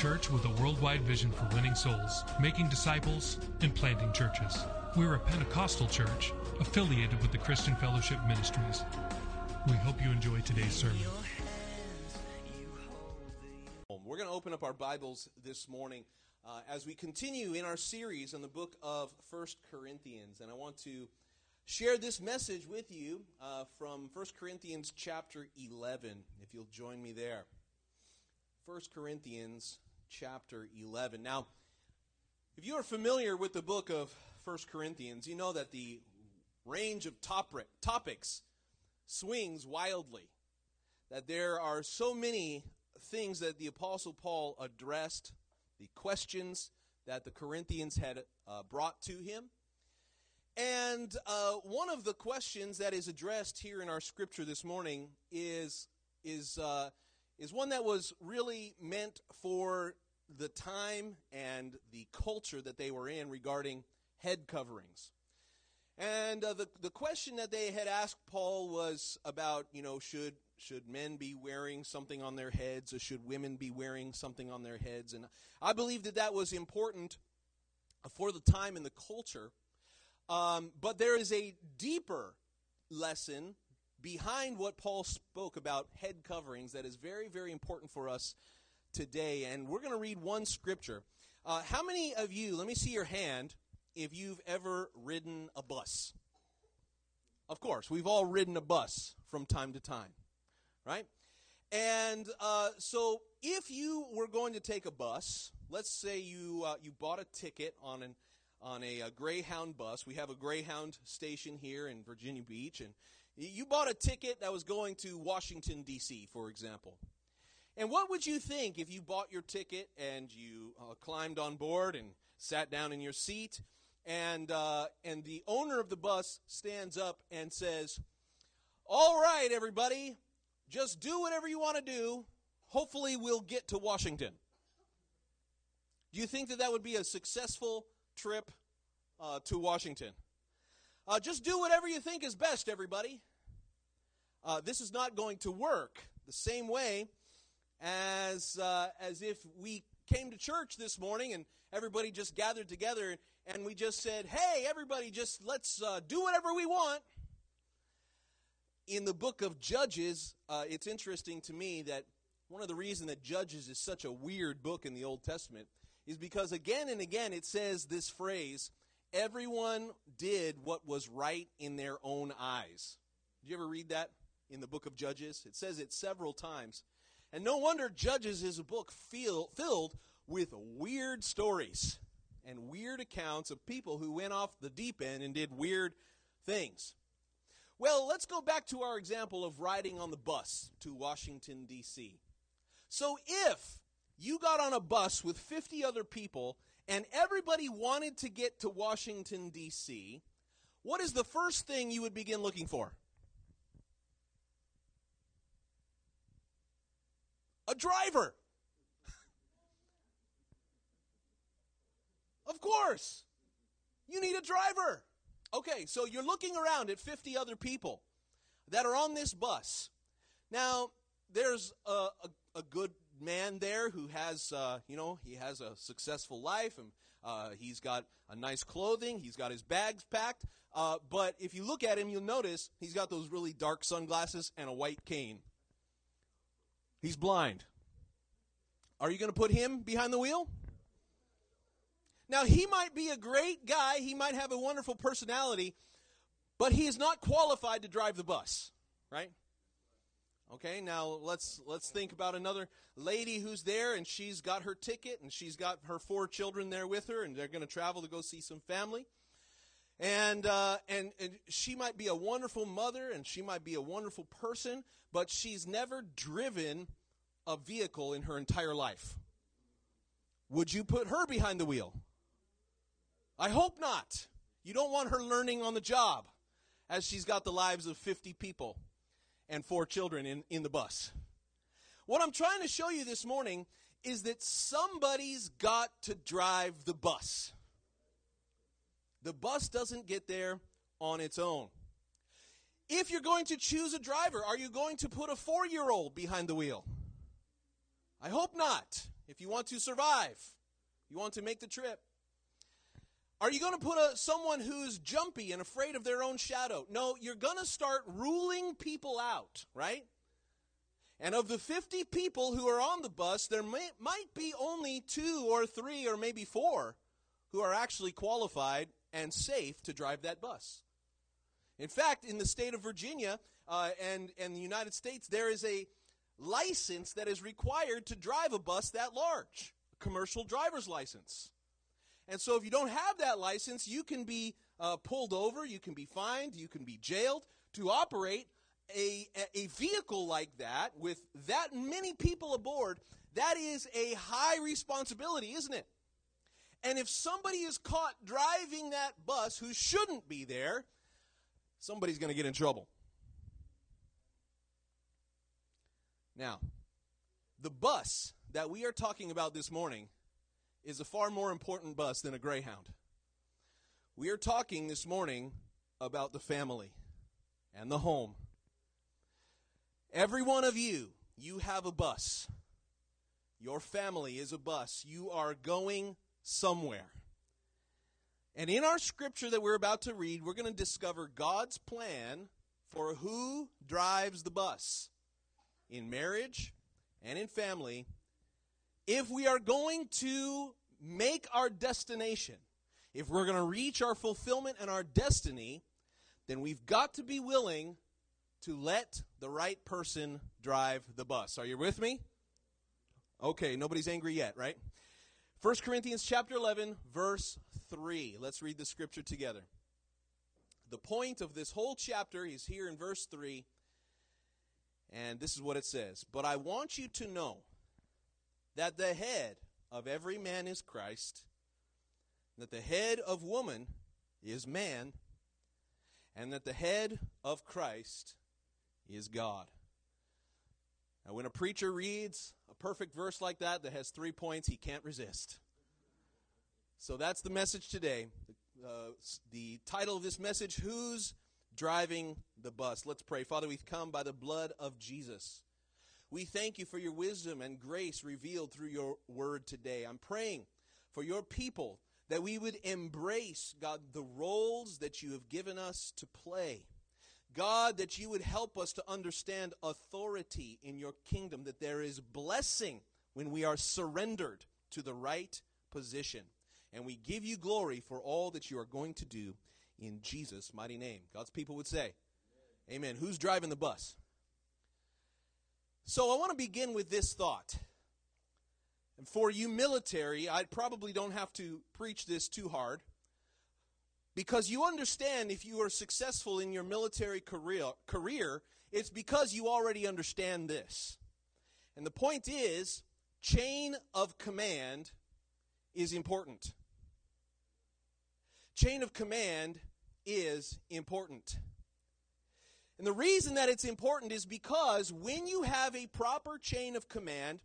Church with a worldwide vision for winning souls, making disciples, and planting churches. We're a Pentecostal church affiliated with the Christian Fellowship Ministries. We hope you enjoy today's sermon. We're going to open up our Bibles this morning uh, as we continue in our series on the book of First Corinthians. And I want to share this message with you uh, from First Corinthians chapter 11, if you'll join me there. First Corinthians chapter 11. Now, if you are familiar with the book of First Corinthians, you know that the range of topic, topics swings wildly that there are so many things that the Apostle Paul addressed, the questions that the Corinthians had uh, brought to him. And uh, one of the questions that is addressed here in our scripture this morning is, is, uh, is one that was really meant for the time and the culture that they were in regarding head coverings. And uh, the the question that they had asked Paul was about, you know, should should men be wearing something on their heads, or should women be wearing something on their heads? And I believe that that was important for the time and the culture. Um, but there is a deeper lesson behind what Paul spoke about head coverings that is very, very important for us today. And we're going to read one scripture. Uh, how many of you, let me see your hand, if you've ever ridden a bus? Of course, we've all ridden a bus from time to time, right? And uh, so, if you were going to take a bus, let's say you uh, you bought a ticket on an on a, a Greyhound bus. We have a Greyhound station here in Virginia Beach, and you bought a ticket that was going to Washington D.C., for example. And what would you think if you bought your ticket and you uh, climbed on board and sat down in your seat, and uh, and the owner of the bus stands up and says, "All right, everybody, just do whatever you want to do. Hopefully, we'll get to Washington." Do you think that that would be a successful trip uh, to Washington? Uh, just do whatever you think is best, everybody. Uh, this is not going to work the same way as uh, as if we came to church this morning and everybody just gathered together and we just said, "Hey, everybody, just let's uh, do whatever we want." In the book of Judges, uh, it's interesting to me that one of the reasons that Judges is such a weird book in the Old Testament is because again and again it says this phrase, "Everyone did what was right in their own eyes." Did you ever read that in the book of Judges? It says it several times. And no wonder Judges is a book feel, filled with weird stories and weird accounts of people who went off the deep end and did weird things. Well, let's go back to our example of riding on the bus to Washington, D.C. So if you got on a bus with 50 other people and everybody wanted to get to Washington, D.C., what is the first thing you would begin looking for? A driver. of course. You need a driver. Okay, so you're looking around at 50 other people that are on this bus. Now, there's a, a, a good man there who has, uh, you know, he has a successful life and uh, he's got a nice clothing, he's got his bags packed. Uh, but if you look at him, you'll notice he's got those really dark sunglasses and a white cane. He's blind. Are you going to put him behind the wheel? Now, he might be a great guy, he might have a wonderful personality, but he is not qualified to drive the bus, right? Okay, now let's let's think about another lady who's there and she's got her ticket and she's got her four children there with her and they're going to travel to go see some family. And, uh, and and she might be a wonderful mother and she might be a wonderful person, but she's never driven a vehicle in her entire life. Would you put her behind the wheel? I hope not. You don't want her learning on the job as she's got the lives of 50 people and four children in, in the bus. What I'm trying to show you this morning is that somebody's got to drive the bus. The bus doesn't get there on its own. If you're going to choose a driver, are you going to put a four year old behind the wheel? I hope not. If you want to survive, you want to make the trip. Are you going to put a, someone who's jumpy and afraid of their own shadow? No, you're going to start ruling people out, right? And of the 50 people who are on the bus, there may, might be only two or three or maybe four who are actually qualified and safe to drive that bus. In fact, in the state of Virginia uh, and, and the United States, there is a license that is required to drive a bus that large, a commercial driver's license. And so if you don't have that license, you can be uh, pulled over, you can be fined, you can be jailed to operate a, a vehicle like that with that many people aboard. That is a high responsibility, isn't it? And if somebody is caught driving that bus who shouldn't be there, somebody's going to get in trouble. Now, the bus that we are talking about this morning is a far more important bus than a Greyhound. We are talking this morning about the family and the home. Every one of you, you have a bus. Your family is a bus. You are going somewhere. And in our scripture that we're about to read, we're going to discover God's plan for who drives the bus in marriage and in family if we are going to make our destination, if we're going to reach our fulfillment and our destiny, then we've got to be willing to let the right person drive the bus. Are you with me? Okay, nobody's angry yet, right? 1 Corinthians chapter 11 verse 3. Let's read the scripture together. The point of this whole chapter is here in verse 3. And this is what it says. But I want you to know that the head of every man is Christ, that the head of woman is man, and that the head of Christ is God. Now, when a preacher reads a perfect verse like that that has three points, he can't resist. So that's the message today. Uh, the title of this message Who's Driving the Bus? Let's pray. Father, we've come by the blood of Jesus. We thank you for your wisdom and grace revealed through your word today. I'm praying for your people that we would embrace, God, the roles that you have given us to play. God, that you would help us to understand authority in your kingdom, that there is blessing when we are surrendered to the right position. And we give you glory for all that you are going to do in Jesus' mighty name. God's people would say, Amen. Who's driving the bus? So I want to begin with this thought. And for you military, I probably don't have to preach this too hard. Because you understand if you are successful in your military career, career, it's because you already understand this. And the point is, chain of command is important. Chain of command is important. And the reason that it's important is because when you have a proper chain of command,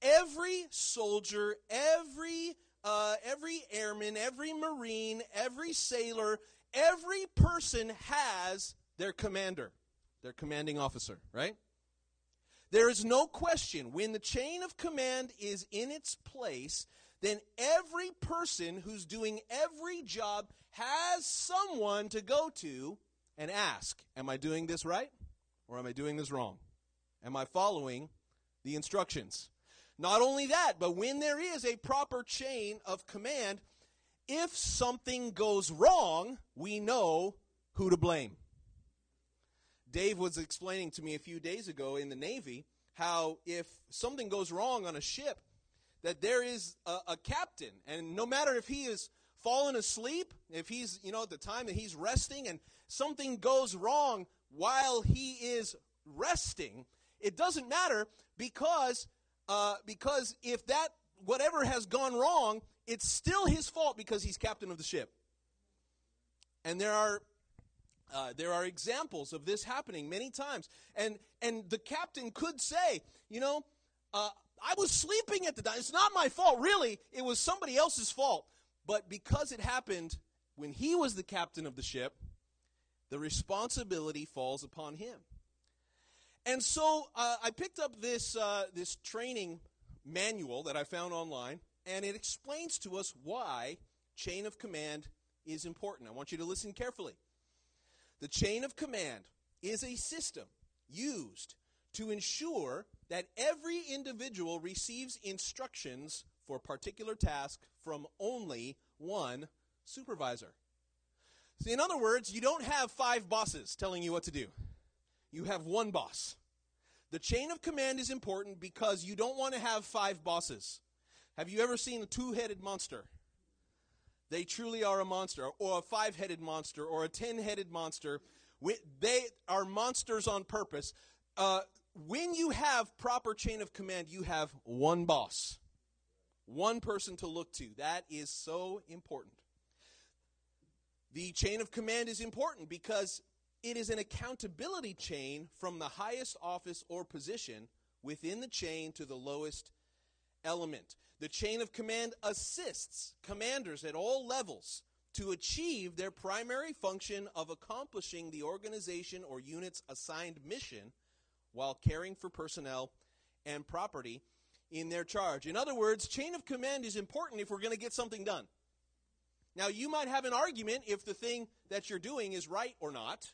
every soldier, every uh, every airman, every marine, every sailor, every person has their commander, their commanding officer, right? There is no question when the chain of command is in its place, then every person who's doing every job has someone to go to and ask, Am I doing this right? Or am I doing this wrong? Am I following the instructions? Not only that, but when there is a proper chain of command, if something goes wrong, we know who to blame. Dave was explaining to me a few days ago in the Navy how if something goes wrong on a ship, that there is a, a captain, and no matter if he is fallen asleep, if he's, you know, at the time that he's resting and something goes wrong while he is resting, it doesn't matter because uh, because if that whatever has gone wrong, it's still his fault because he's captain of the ship. And there are uh, there are examples of this happening many times, and and the captain could say, you know, uh, I was sleeping at the time. It's not my fault, really. It was somebody else's fault. But because it happened when he was the captain of the ship, the responsibility falls upon him. And so uh, I picked up this uh, this training manual that I found online, and it explains to us why chain of command is important. I want you to listen carefully. The chain of command is a system used to ensure that every individual receives instructions for a particular task from only one supervisor. See, in other words, you don't have five bosses telling you what to do. You have one boss. The chain of command is important because you don't want to have five bosses. Have you ever seen a two headed monster? They truly are a monster, or a five headed monster, or a ten headed monster. They are monsters on purpose. Uh, when you have proper chain of command, you have one boss, one person to look to. That is so important. The chain of command is important because it is an accountability chain from the highest office or position within the chain to the lowest element. The chain of command assists commanders at all levels to achieve their primary function of accomplishing the organization or unit's assigned mission while caring for personnel and property in their charge. In other words, chain of command is important if we're going to get something done. Now, you might have an argument if the thing that you're doing is right or not.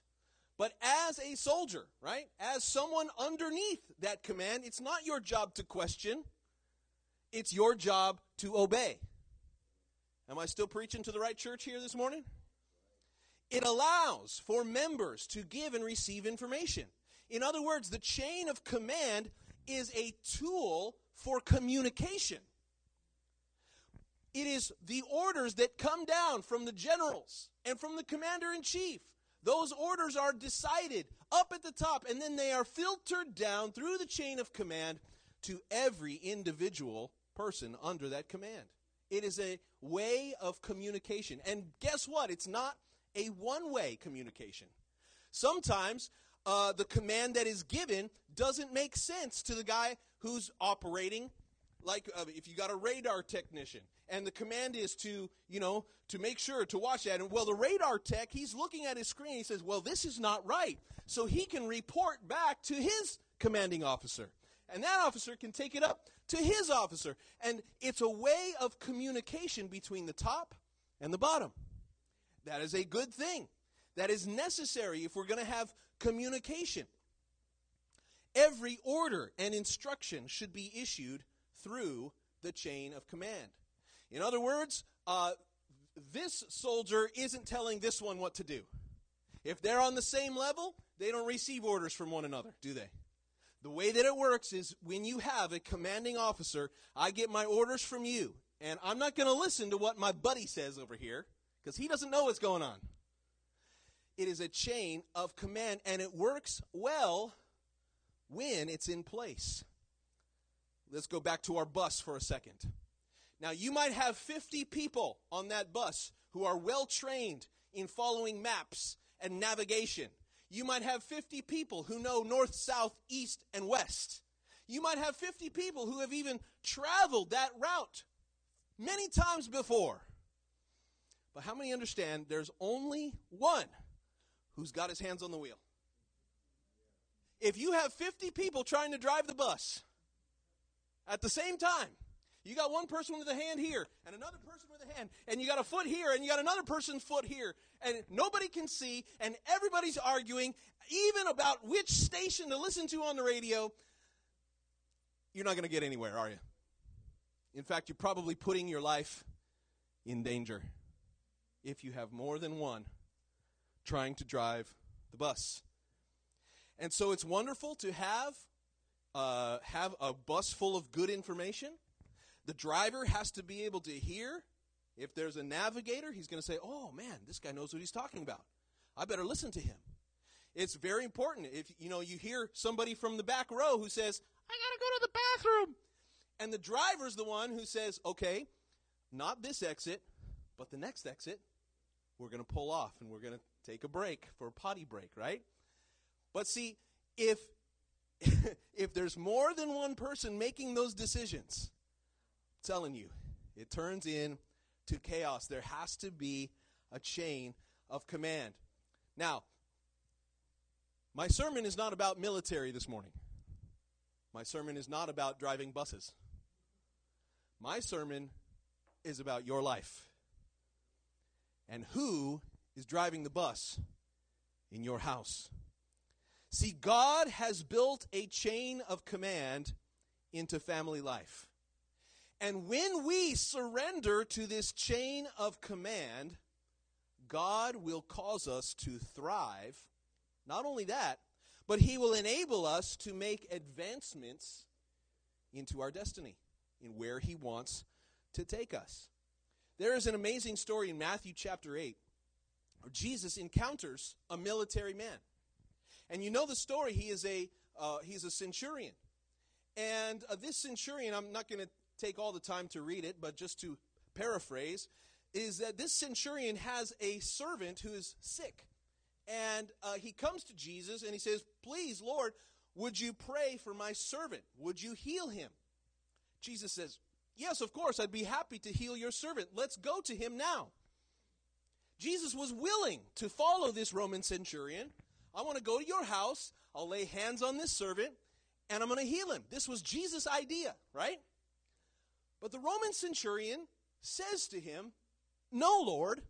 But as a soldier, right, as someone underneath that command, it's not your job to question, it's your job to obey. Am I still preaching to the right church here this morning? It allows for members to give and receive information. In other words, the chain of command is a tool for communication. It is the orders that come down from the generals and from the commander in chief those orders are decided up at the top, and then they are filtered down through the chain of command to every individual person under that command. It is a way of communication. And guess what? It's not a one way communication. Sometimes uh, the command that is given doesn't make sense to the guy who's operating like uh, if you got a radar technician and the command is to you know to make sure to watch that. And well the radar tech he's looking at his screen. He says well this is not right. So he can report back to his commanding officer. And that officer can take it up to his officer. And it's a way of communication between the top and the bottom. That is a good thing. That is necessary if we're going to have communication every order and instruction should be issued through the chain of command. In other words, uh, this soldier isn't telling this one what to do. If they're on the same level, they don't receive orders from one another, do they? The way that it works is when you have a commanding officer, I get my orders from you, and I'm not going to listen to what my buddy says over here because he doesn't know what's going on. It is a chain of command, and it works well when it's in place. Let's go back to our bus for a second. Now, you might have 50 people on that bus who are well trained in following maps and navigation. You might have 50 people who know north, south, east, and west. You might have 50 people who have even traveled that route many times before. But how many understand there's only one who's got his hands on the wheel? If you have 50 people trying to drive the bus, at the same time. You got one person with a hand here and another person with a hand, and you got a foot here and you got another person's foot here, and nobody can see, and everybody's arguing, even about which station to listen to on the radio. You're not going to get anywhere, are you? In fact, you're probably putting your life in danger if you have more than one trying to drive the bus. And so it's wonderful to have uh, have a bus full of good information. The driver has to be able to hear. If there's a navigator, he's going to say, "Oh man, this guy knows what he's talking about. I better listen to him." It's very important. If you know you hear somebody from the back row who says, "I got to go to the bathroom," And the driver's the one who says, okay, not this exit, but the next exit, we're going to pull off and we're going to take a break for a potty break, right? But see, if if there's more than one person making those decisions, I'm telling you, it turns in to chaos. There has to be a chain of command. Now, my sermon is not about military this morning. My sermon is not about driving buses. My sermon is about your life and who is driving the bus in your house. See, God has built a chain of command into family life. And when we surrender to this chain of command, God will cause us to thrive. Not only that, but He will enable us to make advancements into our destiny, in where He wants to take us. There is an amazing story in Matthew chapter 8 where Jesus encounters a military man. And you know the story, he is a, uh, he's a centurion. And uh, this centurion, I'm not going to take all the time to read it, but just to paraphrase, is that this centurion has a servant who is sick. And uh, he comes to Jesus and he says, Please, Lord, would you pray for my servant? Would you heal him? Jesus says, Yes, of course, I'd be happy to heal your servant. Let's go to him now. Jesus was willing to follow this Roman centurion. I want to go to your house, I'll lay hands on this servant, and I'm going to heal him. This was Jesus' idea, right? But the Roman centurion says to him, No, Lord,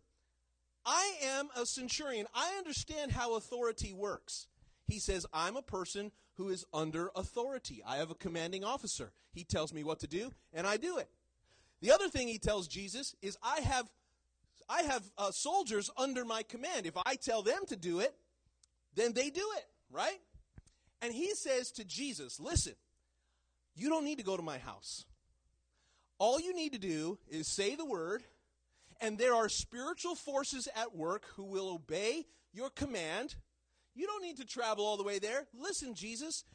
I am a centurion. I understand how authority works. He says, I'm a person who is under authority. I have a commanding officer. He tells me what to do, and I do it. The other thing he tells Jesus is, I have, I have uh, soldiers under my command. If I tell them to do it, then they do it, right? And he says to Jesus, Listen, you don't need to go to my house. All you need to do is say the word, and there are spiritual forces at work who will obey your command. You don't need to travel all the way there. Listen, Jesus,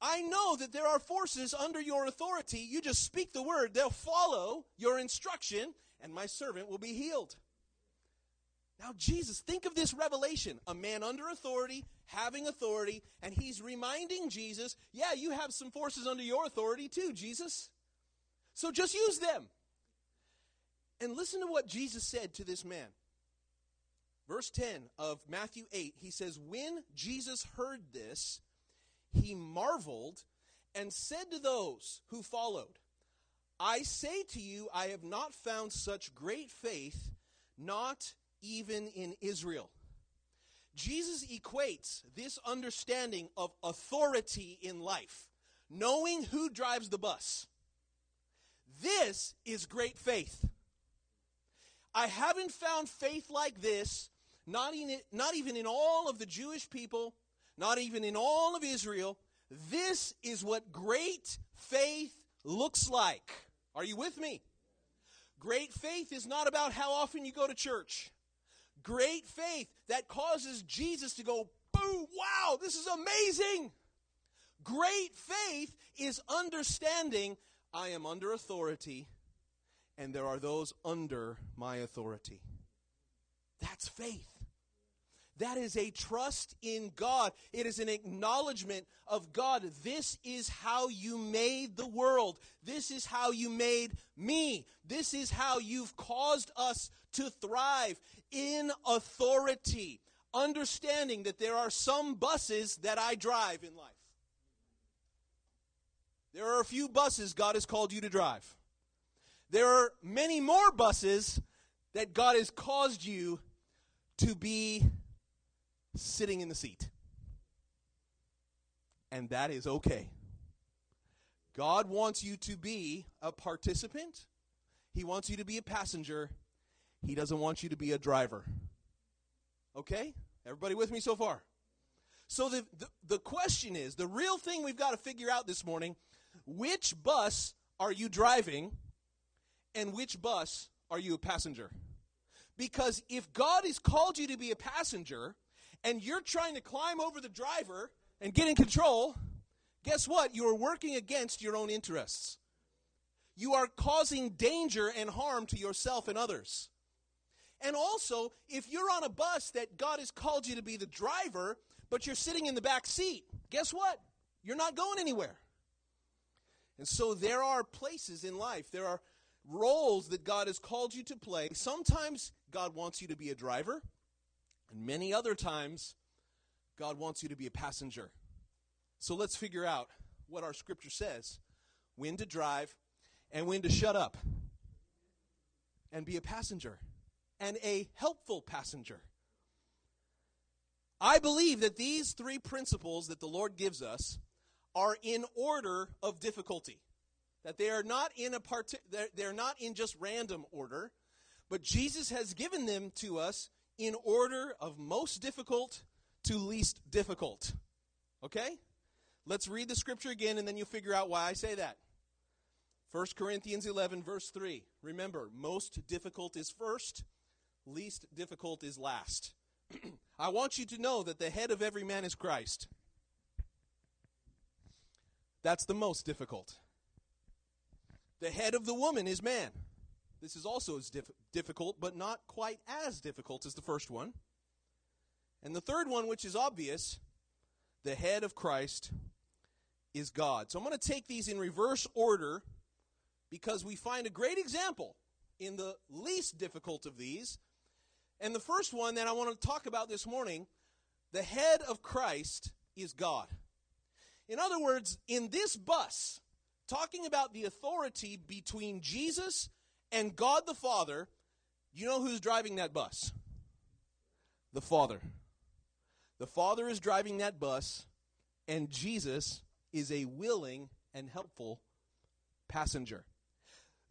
I know that there are forces under your authority. You just speak the word, they'll follow your instruction, and my servant will be healed. Now, Jesus, think of this revelation a man under authority, having authority, and he's reminding Jesus, yeah, you have some forces under your authority too, Jesus. So just use them. And listen to what Jesus said to this man. Verse 10 of Matthew 8, he says, When Jesus heard this, he marveled and said to those who followed, I say to you, I have not found such great faith, not even in Israel. Jesus equates this understanding of authority in life, knowing who drives the bus. This is great faith. I haven't found faith like this, not even, not even in all of the Jewish people, not even in all of Israel. This is what great faith looks like. Are you with me? Great faith is not about how often you go to church. Great faith that causes Jesus to go, boom, wow, this is amazing. Great faith is understanding I am under authority and there are those under my authority. That's faith. That is a trust in God. It is an acknowledgement of God. This is how you made the world. This is how you made me. This is how you've caused us to thrive in authority. Understanding that there are some buses that I drive in life. There are a few buses God has called you to drive. There are many more buses that God has caused you to be sitting in the seat. And that is okay. God wants you to be a participant, He wants you to be a passenger, He doesn't want you to be a driver. Okay? Everybody with me so far? So the, the, the question is the real thing we've got to figure out this morning which bus are you driving and which bus are you a passenger? Because if God has called you to be a passenger and you're trying to climb over the driver and get in control, guess what? You're working against your own interests. you are causing danger and harm to yourself and others. And also, if you're on a bus that God has called you to be the driver, but you're sitting in the back seat, guess what? You're not going anywhere. And so there are places in life, there are roles that God has called you to play. Sometimes God wants you to be a driver, and many other times God wants you to be a passenger. So let's figure out what our scripture says when to drive and when to shut up and be a passenger and a helpful passenger. I believe that these three principles that the Lord gives us are in order of difficulty. That they are not in a part they're, they're not in just random order, but Jesus has given them to us in order of most difficult to least difficult. Okay? Let's read the scripture again and then you'll figure out why I say that. 1 Corinthians 11, verse 3. Remember, most difficult is first, least difficult is last. I want you to know that the head of every man is Christ. That's the most difficult. The head of the woman is man. This is also as diff- difficult, but not quite as difficult as the first one. And the third one, which is obvious, the head of Christ is God. So I'm going to take these in reverse order because we find a great example in the least difficult of these. And the first one that I want to talk about this morning the head of Christ is God. In other words, in this bus, talking about the authority between Jesus and God the Father, you know who's driving that bus? The Father. The Father is driving that bus, and Jesus is a willing and helpful passenger.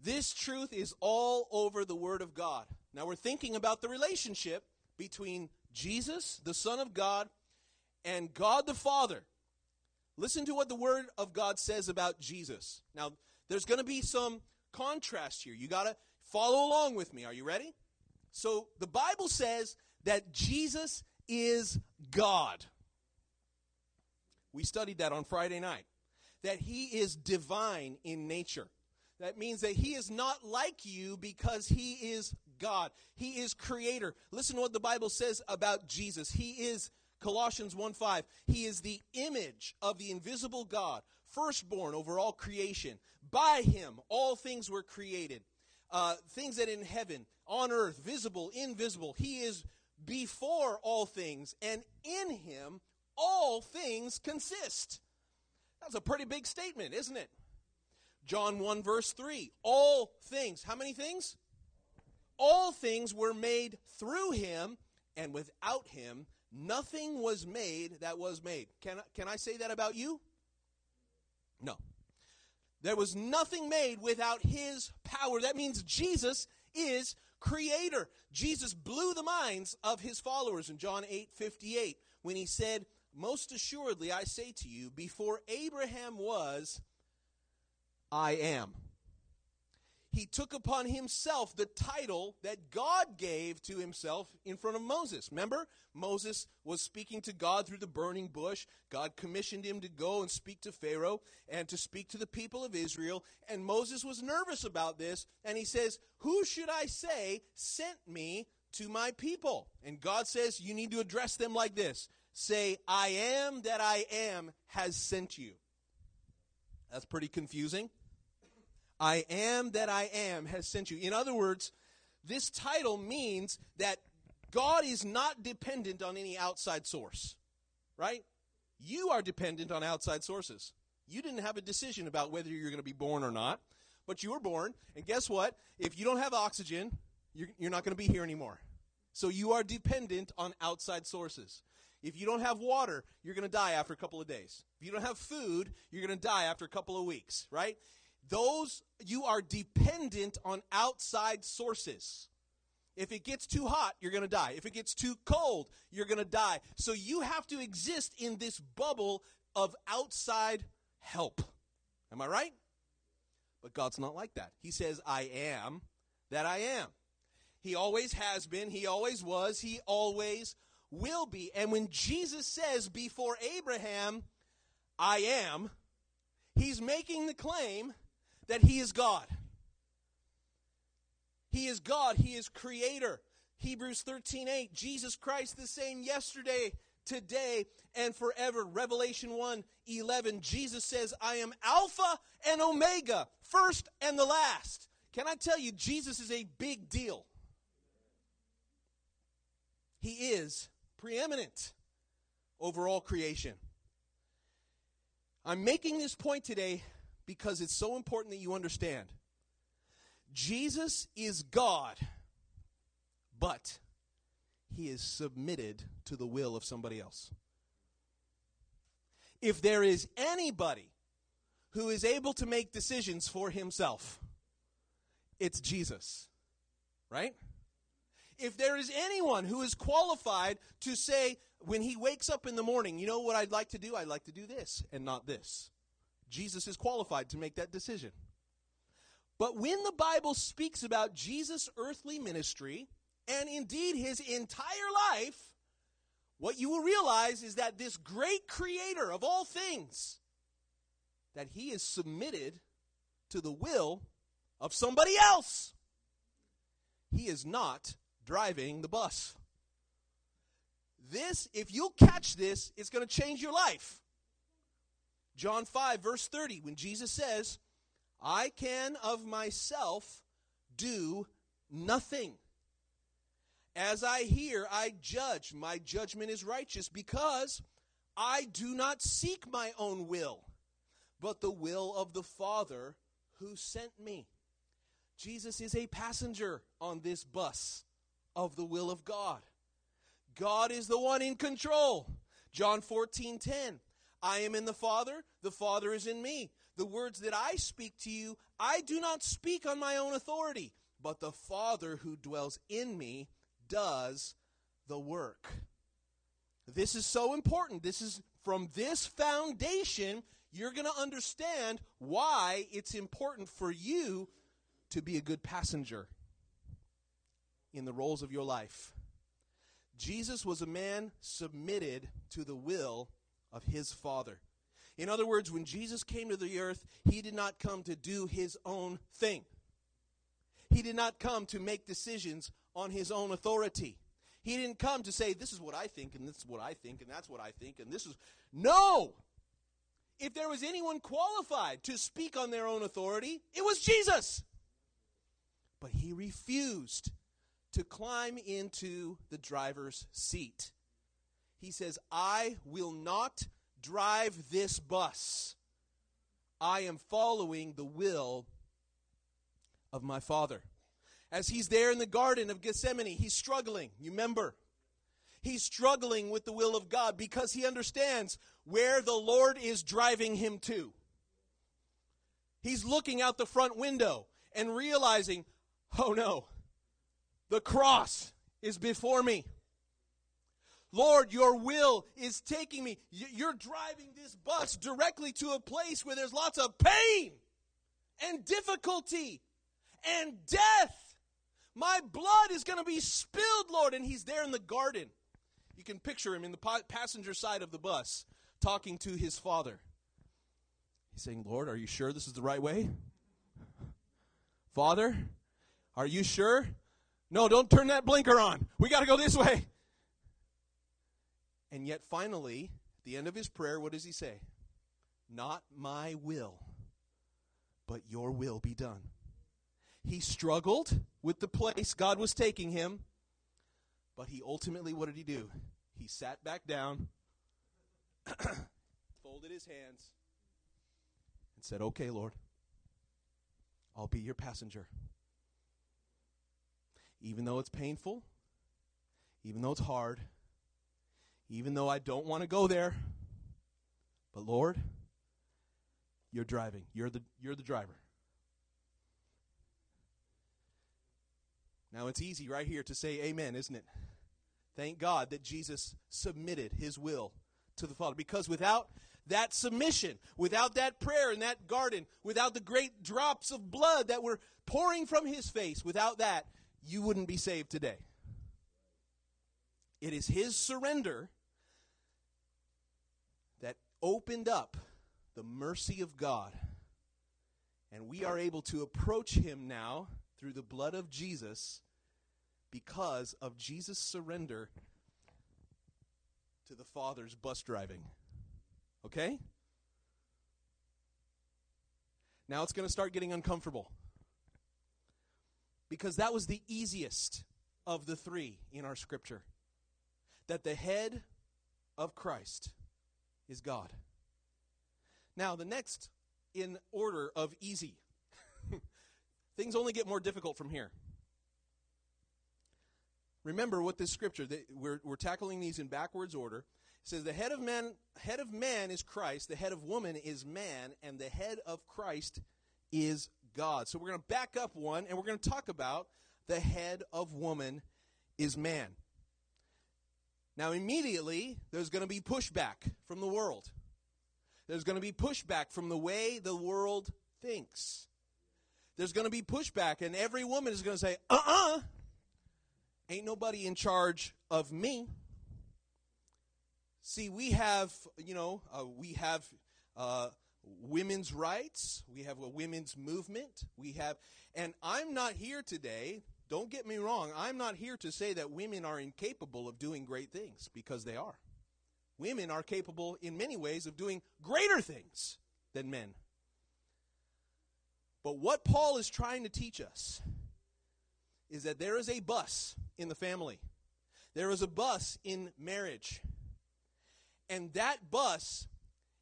This truth is all over the Word of God. Now we're thinking about the relationship between Jesus, the Son of God, and God the Father. Listen to what the Word of God says about Jesus. Now, there's going to be some contrast here. You got to follow along with me. Are you ready? So, the Bible says that Jesus is God. We studied that on Friday night. That he is divine in nature. That means that he is not like you because he is God. He is creator. Listen to what the Bible says about Jesus. He is Colossians 1 5. He is the image of the invisible God, firstborn over all creation. By him, all things were created. Uh, things that in heaven, on earth, visible, invisible. He is before all things, and in him, all things consist. That's a pretty big statement, isn't it? John 1, verse 3. All things. How many things? All things were made through him, and without him, nothing was made that was made. Can, can I say that about you? No. There was nothing made without his power. That means Jesus is creator. Jesus blew the minds of his followers in John 8 58 when he said, Most assuredly, I say to you, before Abraham was, I am he took upon himself the title that God gave to himself in front of Moses. Remember? Moses was speaking to God through the burning bush. God commissioned him to go and speak to Pharaoh and to speak to the people of Israel. And Moses was nervous about this. And he says, Who should I say sent me to my people? And God says, You need to address them like this Say, I am that I am has sent you. That's pretty confusing. I am that I am has sent you. In other words, this title means that God is not dependent on any outside source, right? You are dependent on outside sources. You didn't have a decision about whether you're going to be born or not, but you were born. And guess what? If you don't have oxygen, you're, you're not going to be here anymore. So you are dependent on outside sources. If you don't have water, you're going to die after a couple of days. If you don't have food, you're going to die after a couple of weeks, right? Those you are dependent on outside sources. If it gets too hot, you're going to die. If it gets too cold, you're going to die. So you have to exist in this bubble of outside help. Am I right? But God's not like that. He says, I am that I am. He always has been, He always was, He always will be. And when Jesus says, Before Abraham, I am, He's making the claim that He is God. He is God. He is creator. Hebrews 13 8. Jesus Christ the same yesterday, today, and forever. Revelation 1 11. Jesus says, I am Alpha and Omega, first and the last. Can I tell you, Jesus is a big deal. He is preeminent over all creation. I'm making this point today because it's so important that you understand. Jesus is God, but he is submitted to the will of somebody else. If there is anybody who is able to make decisions for himself, it's Jesus. Right? If there is anyone who is qualified to say, when he wakes up in the morning, you know what I'd like to do? I'd like to do this and not this. Jesus is qualified to make that decision. But when the Bible speaks about Jesus' earthly ministry, and indeed his entire life, what you will realize is that this great creator of all things, that he is submitted to the will of somebody else. He is not driving the bus. This, if you'll catch this, it's going to change your life. John 5, verse 30, when Jesus says, I can of myself do nothing. As I hear, I judge. My judgment is righteous because I do not seek my own will, but the will of the Father who sent me. Jesus is a passenger on this bus of the will of God. God is the one in control. John 14, 10. I am in the Father, the Father is in me. The words that I speak to you, I do not speak on my own authority, but the Father who dwells in me does the work. This is so important. This is from this foundation, you're going to understand why it's important for you to be a good passenger in the roles of your life. Jesus was a man submitted to the will of his Father. In other words, when Jesus came to the earth, he did not come to do his own thing. He did not come to make decisions on his own authority. He didn't come to say, This is what I think, and this is what I think, and that's what I think, and this is. No! If there was anyone qualified to speak on their own authority, it was Jesus. But he refused to climb into the driver's seat. He says, I will not drive this bus. I am following the will of my Father. As he's there in the Garden of Gethsemane, he's struggling. You remember? He's struggling with the will of God because he understands where the Lord is driving him to. He's looking out the front window and realizing, oh no, the cross is before me. Lord, your will is taking me. You're driving this bus directly to a place where there's lots of pain and difficulty and death. My blood is going to be spilled, Lord. And he's there in the garden. You can picture him in the passenger side of the bus talking to his father. He's saying, Lord, are you sure this is the right way? Father, are you sure? No, don't turn that blinker on. We got to go this way. And yet, finally, at the end of his prayer, what does he say? Not my will, but your will be done. He struggled with the place God was taking him, but he ultimately, what did he do? He sat back down, folded his hands, and said, Okay, Lord, I'll be your passenger even though it's painful, even though it's hard, even though I don't want to go there. But Lord, you're driving. You're the, you're the driver. Now it's easy right here to say amen, isn't it? Thank God that Jesus submitted his will to the Father. Because without that submission, without that prayer in that garden, without the great drops of blood that were pouring from his face, without that, you wouldn't be saved today. It is his surrender opened up the mercy of God And we are able to approach him now through the blood of Jesus because of Jesus' surrender to the Father's bus driving. Okay? Now it's going to start getting uncomfortable. Because that was the easiest of the three in our scripture. That the head of Christ is God. Now, the next in order of easy. Things only get more difficult from here. Remember what this scripture, that we're, we're tackling these in backwards order. It says the head of man head of man is Christ, the head of woman is man, and the head of Christ is God. So we're going to back up one and we're going to talk about the head of woman is man. Now immediately there's going to be pushback from the world. There's going to be pushback from the way the world thinks. There's going to be pushback and every woman is going to say, "Uh-uh. Ain't nobody in charge of me." See, we have, you know, uh, we have uh, women's rights. We have a women's movement. We have, and I'm not here today. Don't get me wrong. I'm not here to say that women are incapable of doing great things because they are. Women are capable in many ways of doing greater things than men. But what Paul is trying to teach us is that there is a bus in the family. There is a bus in marriage. And that bus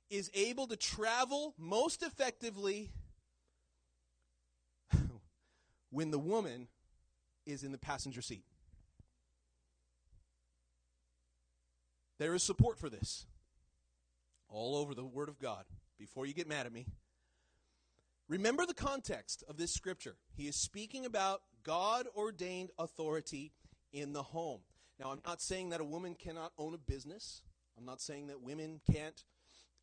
is able to travel most effectively when the woman is in the passenger seat. There is support for this all over the Word of God. Before you get mad at me, remember the context of this scripture. He is speaking about God ordained authority in the home. Now, I'm not saying that a woman cannot own a business. I'm not saying that women can't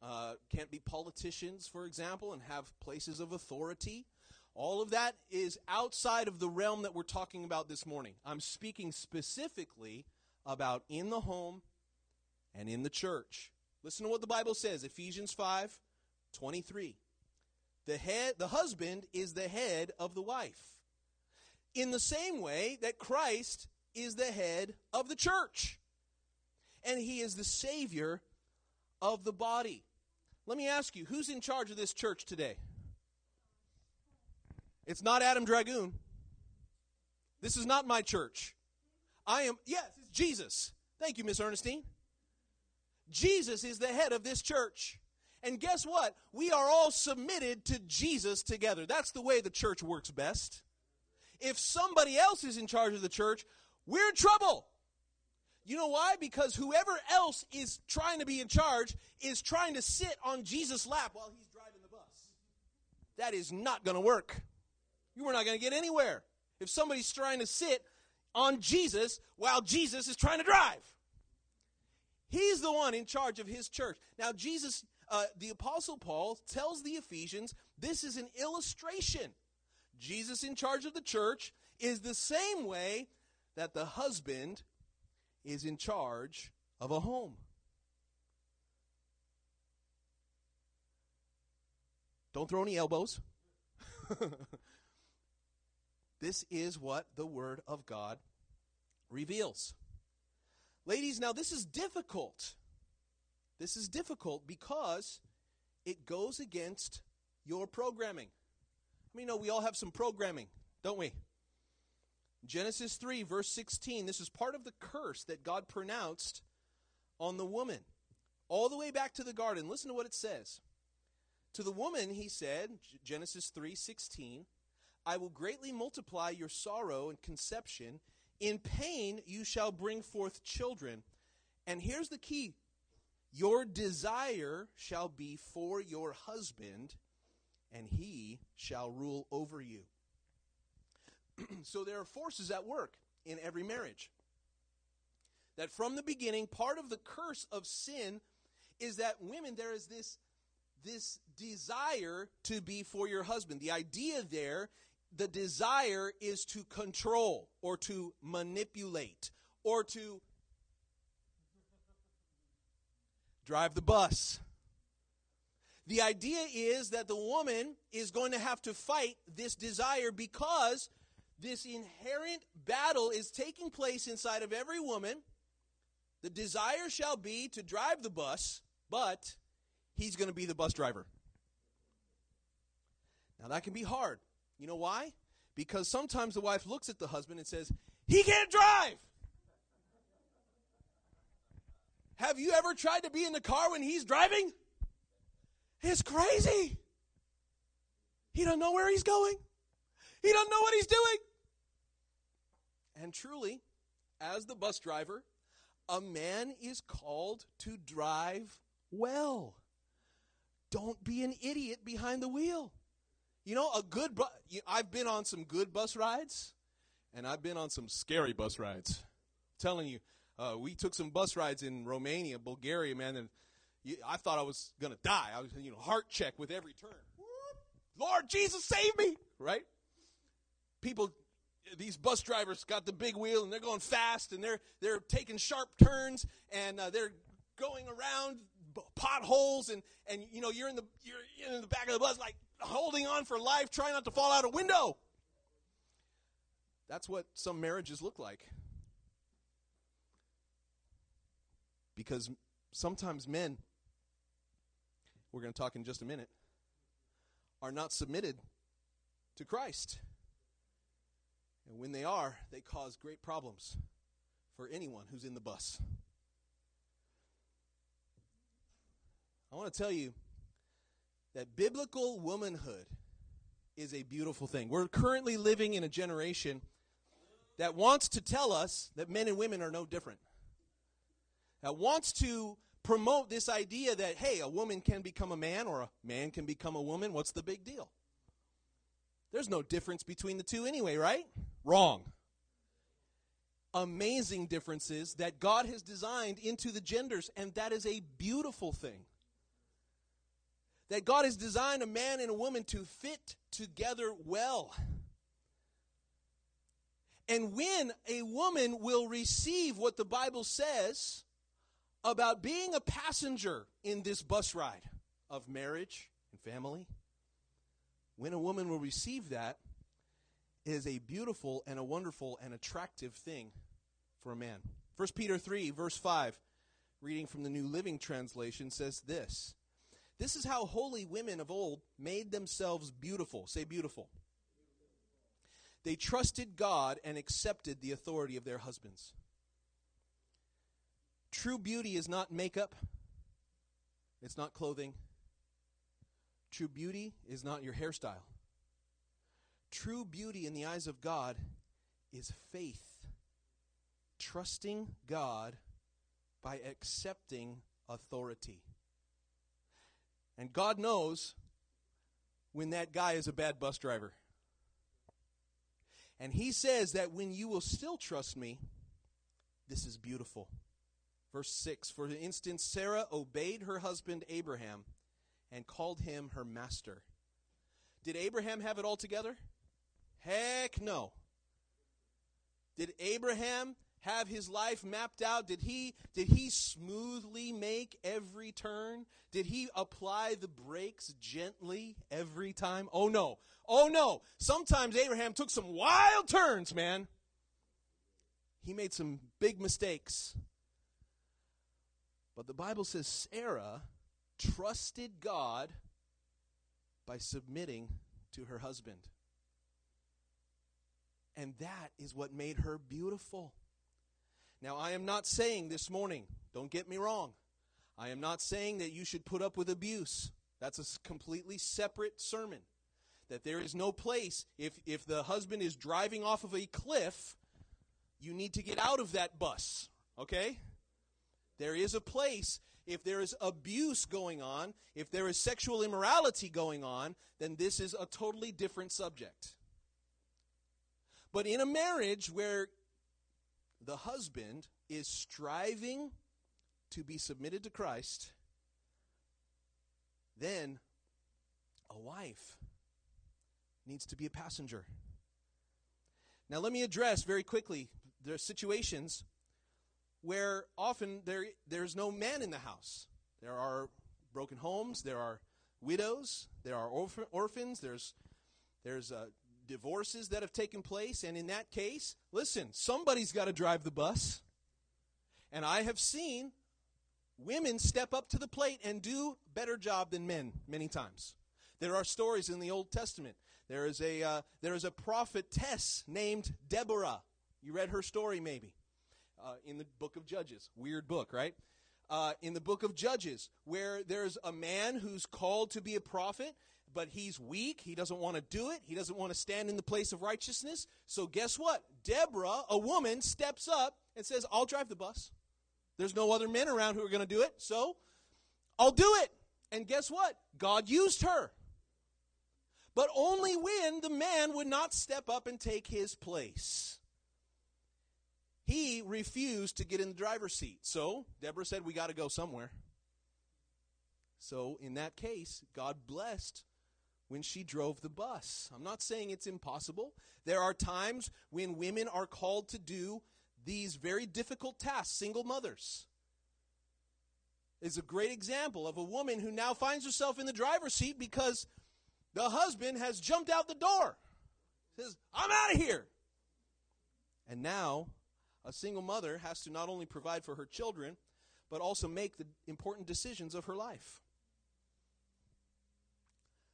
uh, can't be politicians, for example, and have places of authority. All of that is outside of the realm that we're talking about this morning. I'm speaking specifically about in the home and in the church. Listen to what the Bible says, Ephesians 5 23. The head the husband is the head of the wife. In the same way that Christ is the head of the church. And he is the savior of the body. Let me ask you, who's in charge of this church today? It's not Adam Dragoon. This is not my church. I am, yes, it's Jesus. Thank you, Miss Ernestine. Jesus is the head of this church. And guess what? We are all submitted to Jesus together. That's the way the church works best. If somebody else is in charge of the church, we're in trouble. You know why? Because whoever else is trying to be in charge is trying to sit on Jesus' lap while he's driving the bus. That is not going to work. You are not going to get anywhere if somebody's trying to sit on Jesus while Jesus is trying to drive. He's the one in charge of his church. Now, Jesus, uh, the Apostle Paul, tells the Ephesians this is an illustration. Jesus in charge of the church is the same way that the husband is in charge of a home. Don't throw any elbows. this is what the Word of God reveals. Ladies, now this is difficult. This is difficult because it goes against your programming. I mean, no, we all have some programming, don't we? Genesis 3, verse 16, this is part of the curse that God pronounced on the woman. All the way back to the garden. Listen to what it says. To the woman, he said, Genesis 3 16, I will greatly multiply your sorrow and conception. In pain you shall bring forth children. And here's the key your desire shall be for your husband, and he shall rule over you. so there are forces at work in every marriage. That from the beginning, part of the curse of sin is that women, there is this, this desire to be for your husband. The idea there, the desire is to control or to manipulate or to drive the bus. The idea is that the woman is going to have to fight this desire because this inherent battle is taking place inside of every woman. The desire shall be to drive the bus, but he's going to be the bus driver. Now, that can be hard. You know why? Because sometimes the wife looks at the husband and says, He can't drive. Have you ever tried to be in the car when he's driving? It's crazy. He don't know where he's going. He don't know what he's doing. And truly, as the bus driver, a man is called to drive well. Don't be an idiot behind the wheel. You know, a good bu- you- I've been on some good bus rides and I've been on some scary bus rides. telling you, uh, we took some bus rides in Romania, Bulgaria, man, and I thought I was going to die. I was, you know, heart check with every turn. Lord Jesus, save me! Right? People, these bus drivers got the big wheel and they're going fast and they're they're taking sharp turns and uh, they're going around potholes and and you know you're in the you're in the back of the bus like holding on for life, trying not to fall out a window. That's what some marriages look like. Because sometimes men, we're going to talk in just a minute, are not submitted to Christ. And when they are, they cause great problems for anyone who's in the bus. I want to tell you that biblical womanhood is a beautiful thing. We're currently living in a generation that wants to tell us that men and women are no different. That wants to promote this idea that, hey, a woman can become a man or a man can become a woman. What's the big deal? There's no difference between the two anyway, right? Wrong. Amazing differences that God has designed into the genders, and that is a beautiful thing. That God has designed a man and a woman to fit together well. And when a woman will receive what the Bible says about being a passenger in this bus ride of marriage and family, when a woman will receive that, is a beautiful and a wonderful and attractive thing for a man. 1 Peter 3, verse 5, reading from the New Living Translation, says this This is how holy women of old made themselves beautiful. Say beautiful. They trusted God and accepted the authority of their husbands. True beauty is not makeup, it's not clothing. True beauty is not your hairstyle. True beauty in the eyes of God is faith. Trusting God by accepting authority. And God knows when that guy is a bad bus driver. And he says that when you will still trust me, this is beautiful. Verse 6 For instance, Sarah obeyed her husband Abraham and called him her master. Did Abraham have it all together? Heck no. Did Abraham have his life mapped out? Did he did he smoothly make every turn? Did he apply the brakes gently every time? Oh no. Oh no. Sometimes Abraham took some wild turns, man. He made some big mistakes. But the Bible says Sarah trusted God by submitting to her husband. And that is what made her beautiful. Now, I am not saying this morning, don't get me wrong, I am not saying that you should put up with abuse. That's a completely separate sermon. That there is no place, if, if the husband is driving off of a cliff, you need to get out of that bus, okay? There is a place. If there is abuse going on, if there is sexual immorality going on, then this is a totally different subject. But in a marriage where the husband is striving to be submitted to Christ, then a wife needs to be a passenger. Now, let me address very quickly there are situations where often there, there's no man in the house. There are broken homes, there are widows, there are orph- orphans, there's there's uh, divorces that have taken place, and in that case, listen, somebody's got to drive the bus. And I have seen women step up to the plate and do better job than men many times. There are stories in the Old Testament. There is a uh, there is a prophetess named Deborah. You read her story maybe uh, in the book of Judges. Weird book, right? Uh, in the book of Judges, where there's a man who's called to be a prophet, but he's weak. He doesn't want to do it. He doesn't want to stand in the place of righteousness. So guess what? Deborah, a woman, steps up and says, "I'll drive the bus." There's no other men around who are going to do it, so I'll do it. And guess what? God used her. But only when the man would not step up and take his place. He refused to get in the driver's seat. So Deborah said, We got to go somewhere. So in that case, God blessed when she drove the bus. I'm not saying it's impossible. There are times when women are called to do these very difficult tasks. Single mothers is a great example of a woman who now finds herself in the driver's seat because the husband has jumped out the door. Says, I'm out of here. And now a single mother has to not only provide for her children, but also make the important decisions of her life.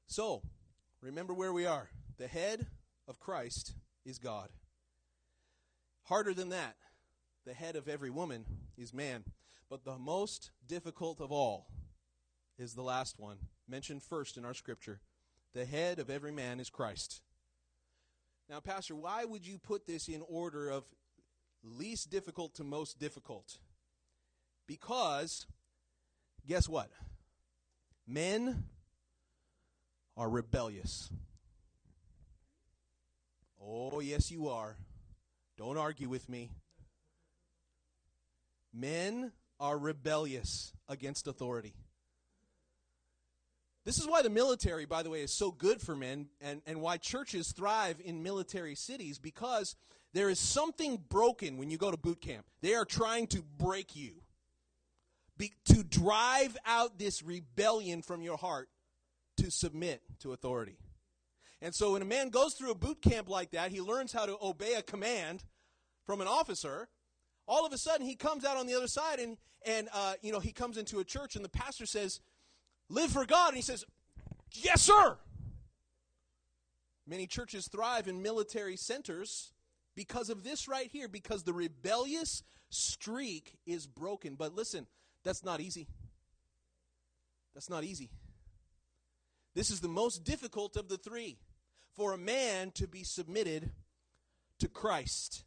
So, remember where we are. The head of Christ is God. Harder than that, the head of every woman is man. But the most difficult of all is the last one, mentioned first in our scripture. The head of every man is Christ. Now, Pastor, why would you put this in order of least difficult to most difficult? Because, guess what? Men are rebellious. Oh, yes, you are. Don't argue with me. Men are rebellious against authority. This is why the military, by the way, is so good for men and, and why churches thrive in military cities because there is something broken when you go to boot camp. They are trying to break you, Be, to drive out this rebellion from your heart to submit to authority. And so when a man goes through a boot camp like that, he learns how to obey a command from an officer. All of a sudden, he comes out on the other side and, and uh, you know, he comes into a church and the pastor says, live for God. And he says, yes, sir. Many churches thrive in military centers because of this right here, because the rebellious streak is broken. But listen, that's not easy. That's not easy. This is the most difficult of the three for a man to be submitted to Christ.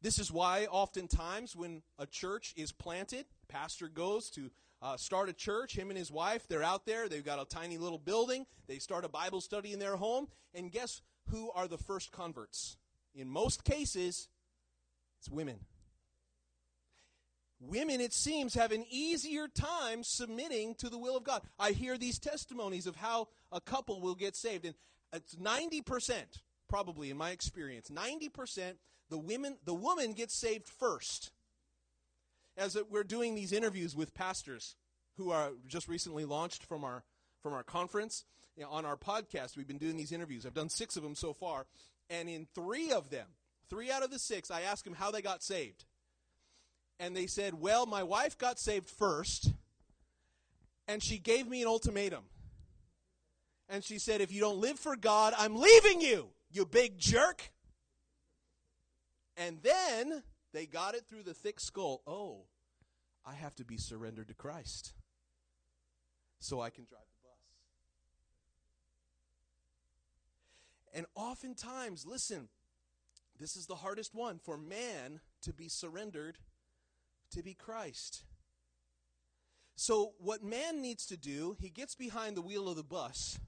This is why, oftentimes, when a church is planted, pastor goes to uh, start a church. Him and his wife, they're out there. They've got a tiny little building. They start a Bible study in their home. And guess who are the first converts? In most cases, it's women. Women, it seems, have an easier time submitting to the will of God. I hear these testimonies of how a couple will get saved, and it's 90%, probably in my experience, 90% the women the woman gets saved first. As we're doing these interviews with pastors who are just recently launched from our from our conference you know, on our podcast, we've been doing these interviews. I've done six of them so far, and in three of them, three out of the six, I asked them how they got saved and they said, Well, my wife got saved first, and she gave me an ultimatum. And she said, If you don't live for God, I'm leaving you, you big jerk. And then they got it through the thick skull. Oh, I have to be surrendered to Christ so I can drive the bus. And oftentimes, listen, this is the hardest one for man to be surrendered to be Christ. So, what man needs to do, he gets behind the wheel of the bus.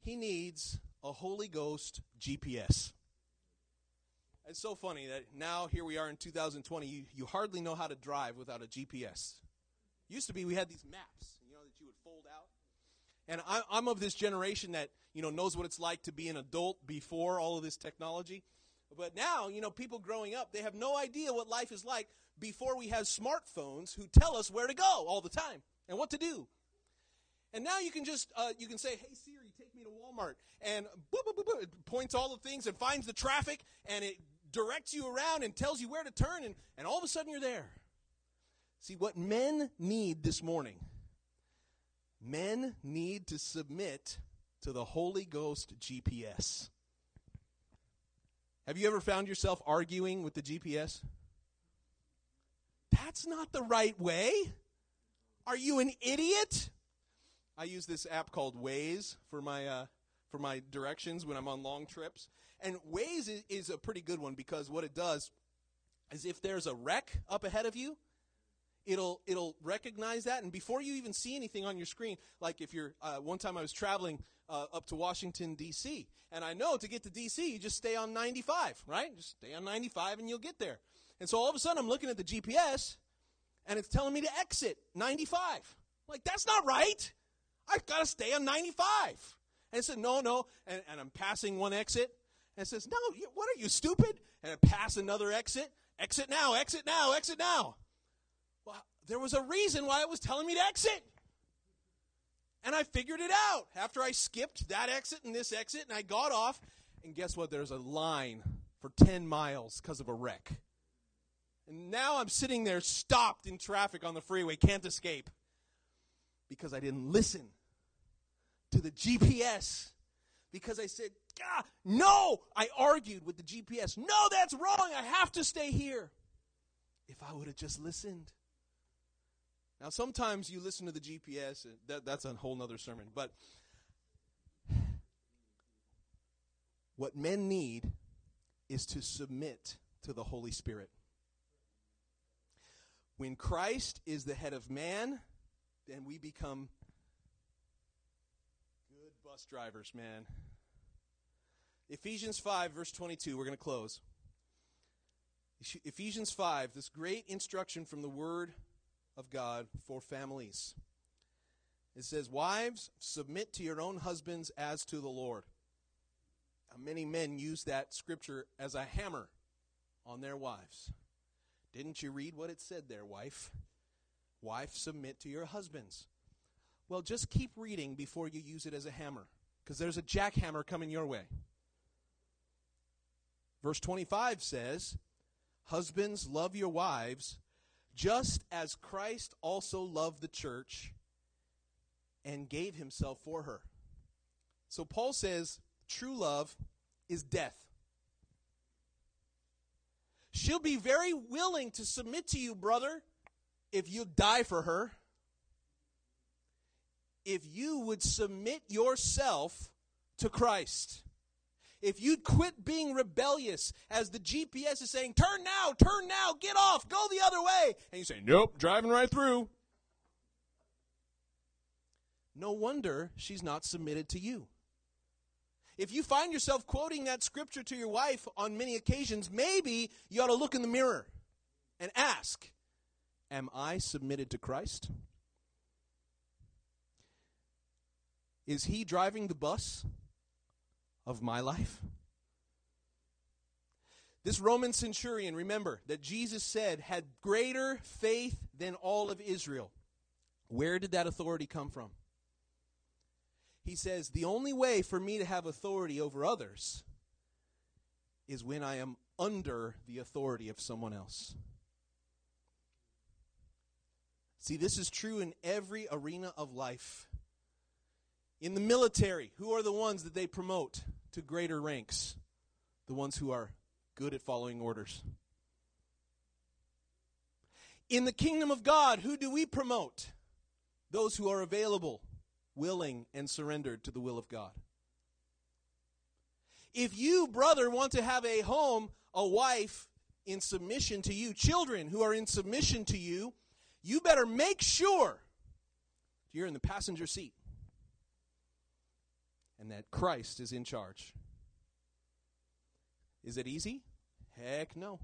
He needs a Holy Ghost GPS. It's so funny that now, here we are in 2020, you, you hardly know how to drive without a GPS. Used to be, we had these maps, you know, that you would fold out. And I, I'm of this generation that, you know, knows what it's like to be an adult before all of this technology. But now, you know, people growing up, they have no idea what life is like before we have smartphones who tell us where to go all the time and what to do. And now you can just uh, you can say, "Hey Siri, take me to Walmart," and boop, boop, boop, boop, it points all the things and finds the traffic, and it directs you around and tells you where to turn, and, and all of a sudden you're there. See what men need this morning. Men need to submit to the Holy Ghost GPS. Have you ever found yourself arguing with the GPS? That's not the right way. Are you an idiot? I use this app called Waze for my uh, for my directions when I'm on long trips. And Waze is, is a pretty good one because what it does is if there's a wreck up ahead of you, it'll it'll recognize that and before you even see anything on your screen like if you're uh, one time i was traveling uh, up to washington d.c and i know to get to d.c you just stay on 95 right just stay on 95 and you'll get there and so all of a sudden i'm looking at the gps and it's telling me to exit 95 like that's not right i've got to stay on 95 and it said no no and, and i'm passing one exit and it says no what are you stupid and i pass another exit exit now exit now exit now well, there was a reason why it was telling me to exit. And I figured it out after I skipped that exit and this exit, and I got off. And guess what? There's a line for 10 miles because of a wreck. And now I'm sitting there stopped in traffic on the freeway, can't escape because I didn't listen to the GPS. Because I said, ah, no, I argued with the GPS. No, that's wrong. I have to stay here. If I would have just listened. Now, sometimes you listen to the GPS, and that, that's a whole nother sermon. But what men need is to submit to the Holy Spirit. When Christ is the head of man, then we become good bus drivers, man. Ephesians 5, verse 22, we're going to close. Ephesians 5, this great instruction from the Word of God for families. It says, Wives, submit to your own husbands as to the Lord. Now, many men use that scripture as a hammer on their wives. Didn't you read what it said there, wife? Wife, submit to your husbands. Well, just keep reading before you use it as a hammer, because there's a jackhammer coming your way. Verse 25 says, Husbands, love your wives just as Christ also loved the church and gave himself for her. So Paul says true love is death. She'll be very willing to submit to you, brother, if you die for her. If you would submit yourself to Christ if you'd quit being rebellious as the GPS is saying, turn now, turn now, get off, go the other way, and you say, nope, driving right through, no wonder she's not submitted to you. If you find yourself quoting that scripture to your wife on many occasions, maybe you ought to look in the mirror and ask, Am I submitted to Christ? Is he driving the bus? of my life? This Roman centurion, remember, that Jesus said had greater faith than all of Israel. Where did that authority come from? He says, The only way for me to have authority over others is when I am under the authority of someone else. See, this is true in every arena of life. In the military, who are the ones that they promote to greater ranks? The ones who are good at following orders. In the kingdom of God, who do we promote? Those who are available, willing, and surrendered to the will of God. If you, brother, want to have a home, a wife in submission to you, children who are in submission to you, you better make sure you're in the passenger seat and that Christ is in charge. Is it easy? Heck no.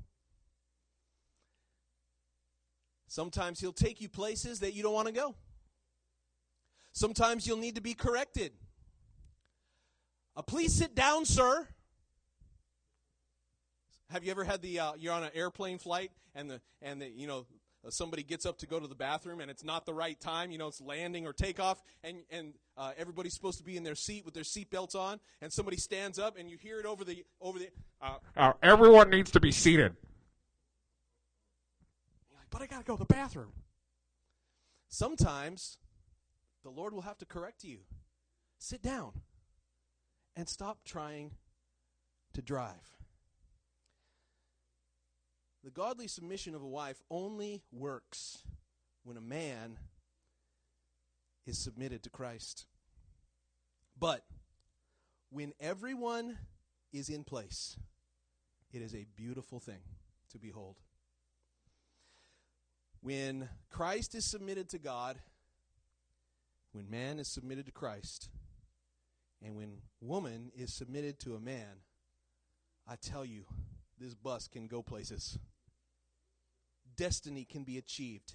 Sometimes he'll take you places that you don't want to go. Sometimes you'll need to be corrected. Uh, please sit down, sir. Have you ever had the uh, you're on an airplane flight and the and the you know somebody gets up to go to the bathroom and it's not the right time. You know, it's landing or takeoff, and and uh, everybody's supposed to be in their seat with their seatbelts on, and somebody stands up, and you hear it over the over the. Uh, Uh, everyone needs to be seated. like, but I gotta go to the bathroom. Sometimes, the Lord will have to correct you. Sit down, and stop trying to drive. The godly submission of a wife only works when a man is submitted to Christ. But when everyone is in place, it is a beautiful thing to behold. When Christ is submitted to God, when man is submitted to Christ, and when woman is submitted to a man, I tell you, this bus can go places. Destiny can be achieved.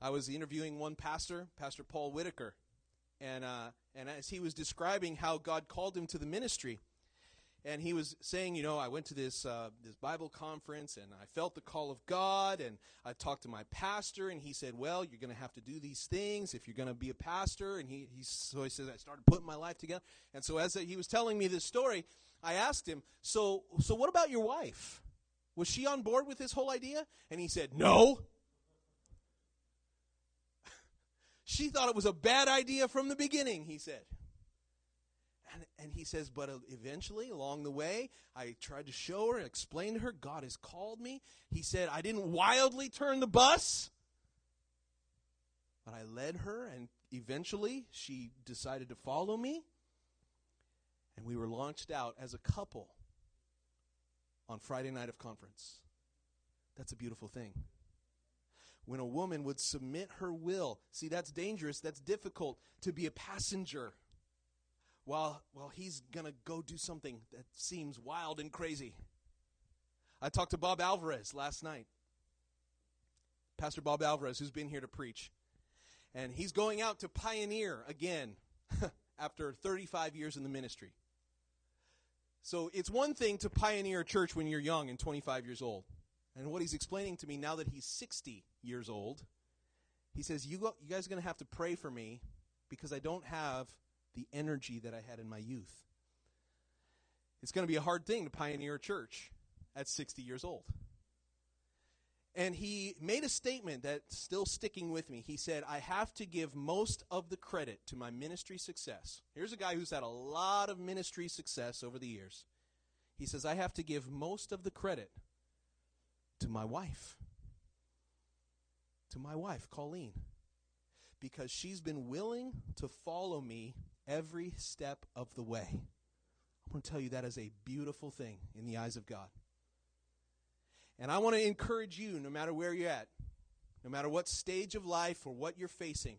I was interviewing one pastor, Pastor Paul Whitaker, and uh, and as he was describing how God called him to the ministry, and he was saying, you know, I went to this uh, this Bible conference and I felt the call of God, and I talked to my pastor, and he said, well, you're going to have to do these things if you're going to be a pastor, and he, he so he says I started putting my life together, and so as he was telling me this story, I asked him, so so what about your wife? Was she on board with this whole idea? And he said, no. she thought it was a bad idea from the beginning, he said. And, and he says, but uh, eventually, along the way, I tried to show her explain to her, God has called me. He said, I didn't wildly turn the bus, but I led her, and eventually she decided to follow me. And we were launched out as a couple on Friday night of conference. That's a beautiful thing. When a woman would submit her will, see, that's dangerous, that's difficult to be a passenger while, while he's going to go do something that seems wild and crazy. I talked to Bob Alvarez last night. Pastor Bob Alvarez, who's been here to preach. And he's going out to pioneer again after 35 years in the ministry. So it's one thing to pioneer a church when you're young and 25 years old. And what he's explaining to me now that he's 60 years old, he says, You, go, you guys are going to have to pray for me because I don't have the energy that I had in my youth. It's going to be a hard thing to pioneer a church at 60 years old. And he made a statement that's still sticking with me. He said, I have to give most of the credit to my ministry success. Here's a guy who's had a lot of ministry success over the years. He says, I have to give most of the credit to my wife. To my wife, Colleen. Because she's been willing to follow me every step of the way. I want to tell you that is a beautiful thing in the eyes of God. And I want to encourage you, no matter where you're at, no matter what stage of life or what you're facing,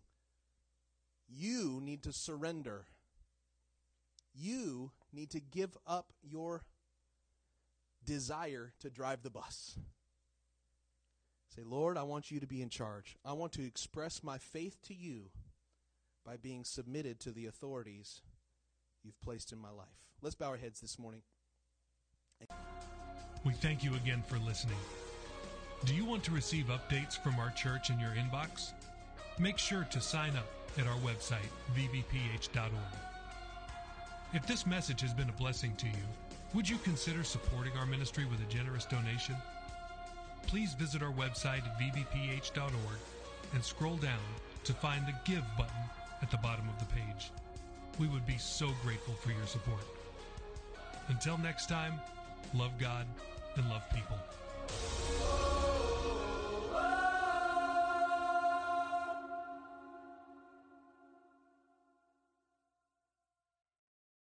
you need to surrender. You need to give up your desire to drive the bus. Say, Lord, I want you to be in charge. I want to express my faith to you by being submitted to the authorities you've placed in my life. Let's bow our heads this morning. We thank you again for listening. Do you want to receive updates from our church in your inbox? Make sure to sign up at our website, vbph.org. If this message has been a blessing to you, would you consider supporting our ministry with a generous donation? Please visit our website at vbph.org and scroll down to find the Give button at the bottom of the page. We would be so grateful for your support. Until next time, love God and love people.